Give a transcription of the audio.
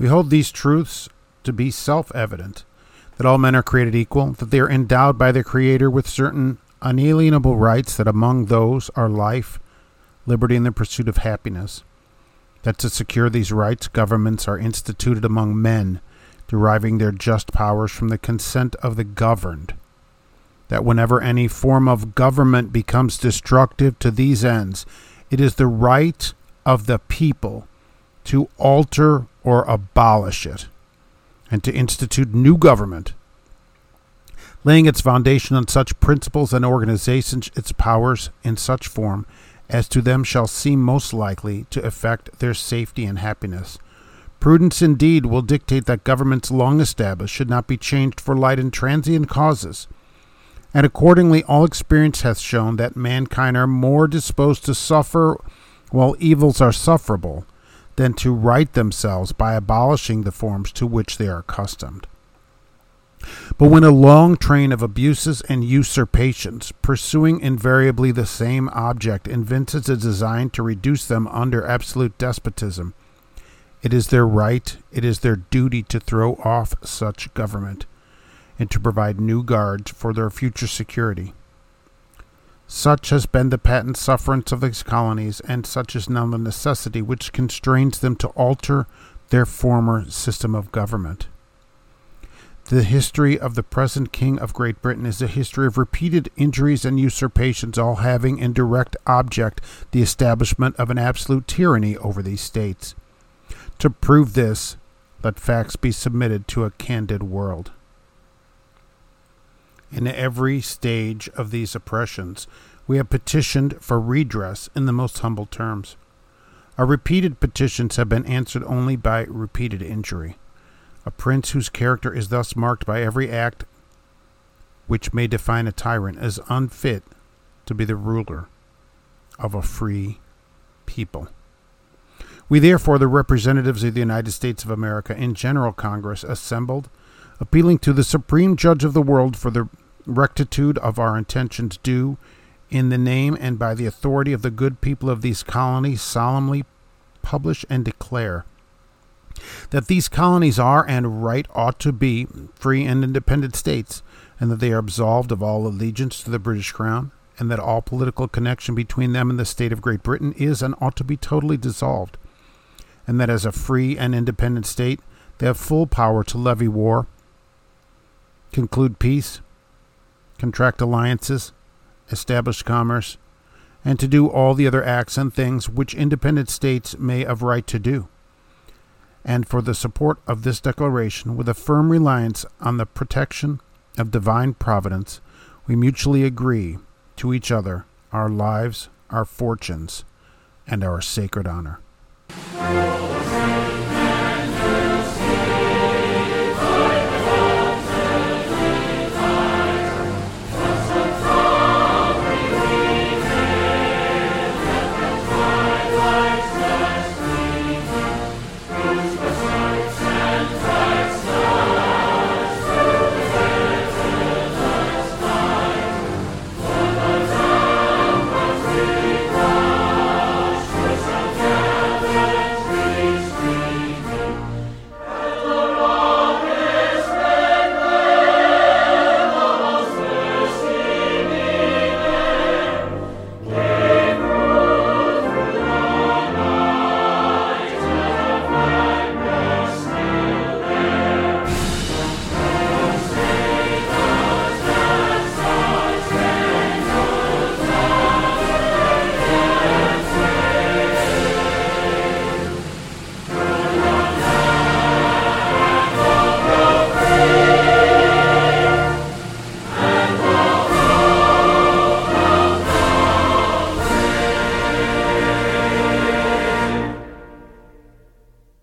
We hold these truths to be self evident that all men are created equal, that they are endowed by their Creator with certain unalienable rights, that among those are life, liberty, and the pursuit of happiness. That to secure these rights, governments are instituted among men, deriving their just powers from the consent of the governed. That whenever any form of government becomes destructive to these ends, it is the right of the people to alter or abolish it, and to institute new government, laying its foundation on such principles and organizations its powers in such form as to them shall seem most likely to effect their safety and happiness. Prudence indeed will dictate that governments long established should not be changed for light and transient causes. And accordingly, all experience hath shown that mankind are more disposed to suffer while evils are sufferable than to right themselves by abolishing the forms to which they are accustomed. But when a long train of abuses and usurpations, pursuing invariably the same object, evinces a design to reduce them under absolute despotism, it is their right, it is their duty to throw off such government, and to provide new guards for their future security. Such has been the patent sufferance of these colonies, and such is now the necessity which constrains them to alter their former system of government. The history of the present King of Great Britain is a history of repeated injuries and usurpations, all having in direct object the establishment of an absolute tyranny over these states. To prove this, let facts be submitted to a candid world. In every stage of these oppressions, we have petitioned for redress in the most humble terms. Our repeated petitions have been answered only by repeated injury. A prince whose character is thus marked by every act which may define a tyrant is unfit to be the ruler of a free people. We therefore, the representatives of the United States of America in General Congress, assembled, appealing to the Supreme Judge of the world for the rectitude of our intentions, do, in the name and by the authority of the good people of these colonies, solemnly publish and declare that these colonies are and right ought to be free and independent states, and that they are absolved of all allegiance to the British Crown, and that all political connection between them and the state of Great Britain is and ought to be totally dissolved, and that as a free and independent state they have full power to levy war, conclude peace, contract alliances, establish commerce, and to do all the other acts and things which independent states may of right to do. And for the support of this declaration, with a firm reliance on the protection of divine providence, we mutually agree to each other our lives, our fortunes, and our sacred honor.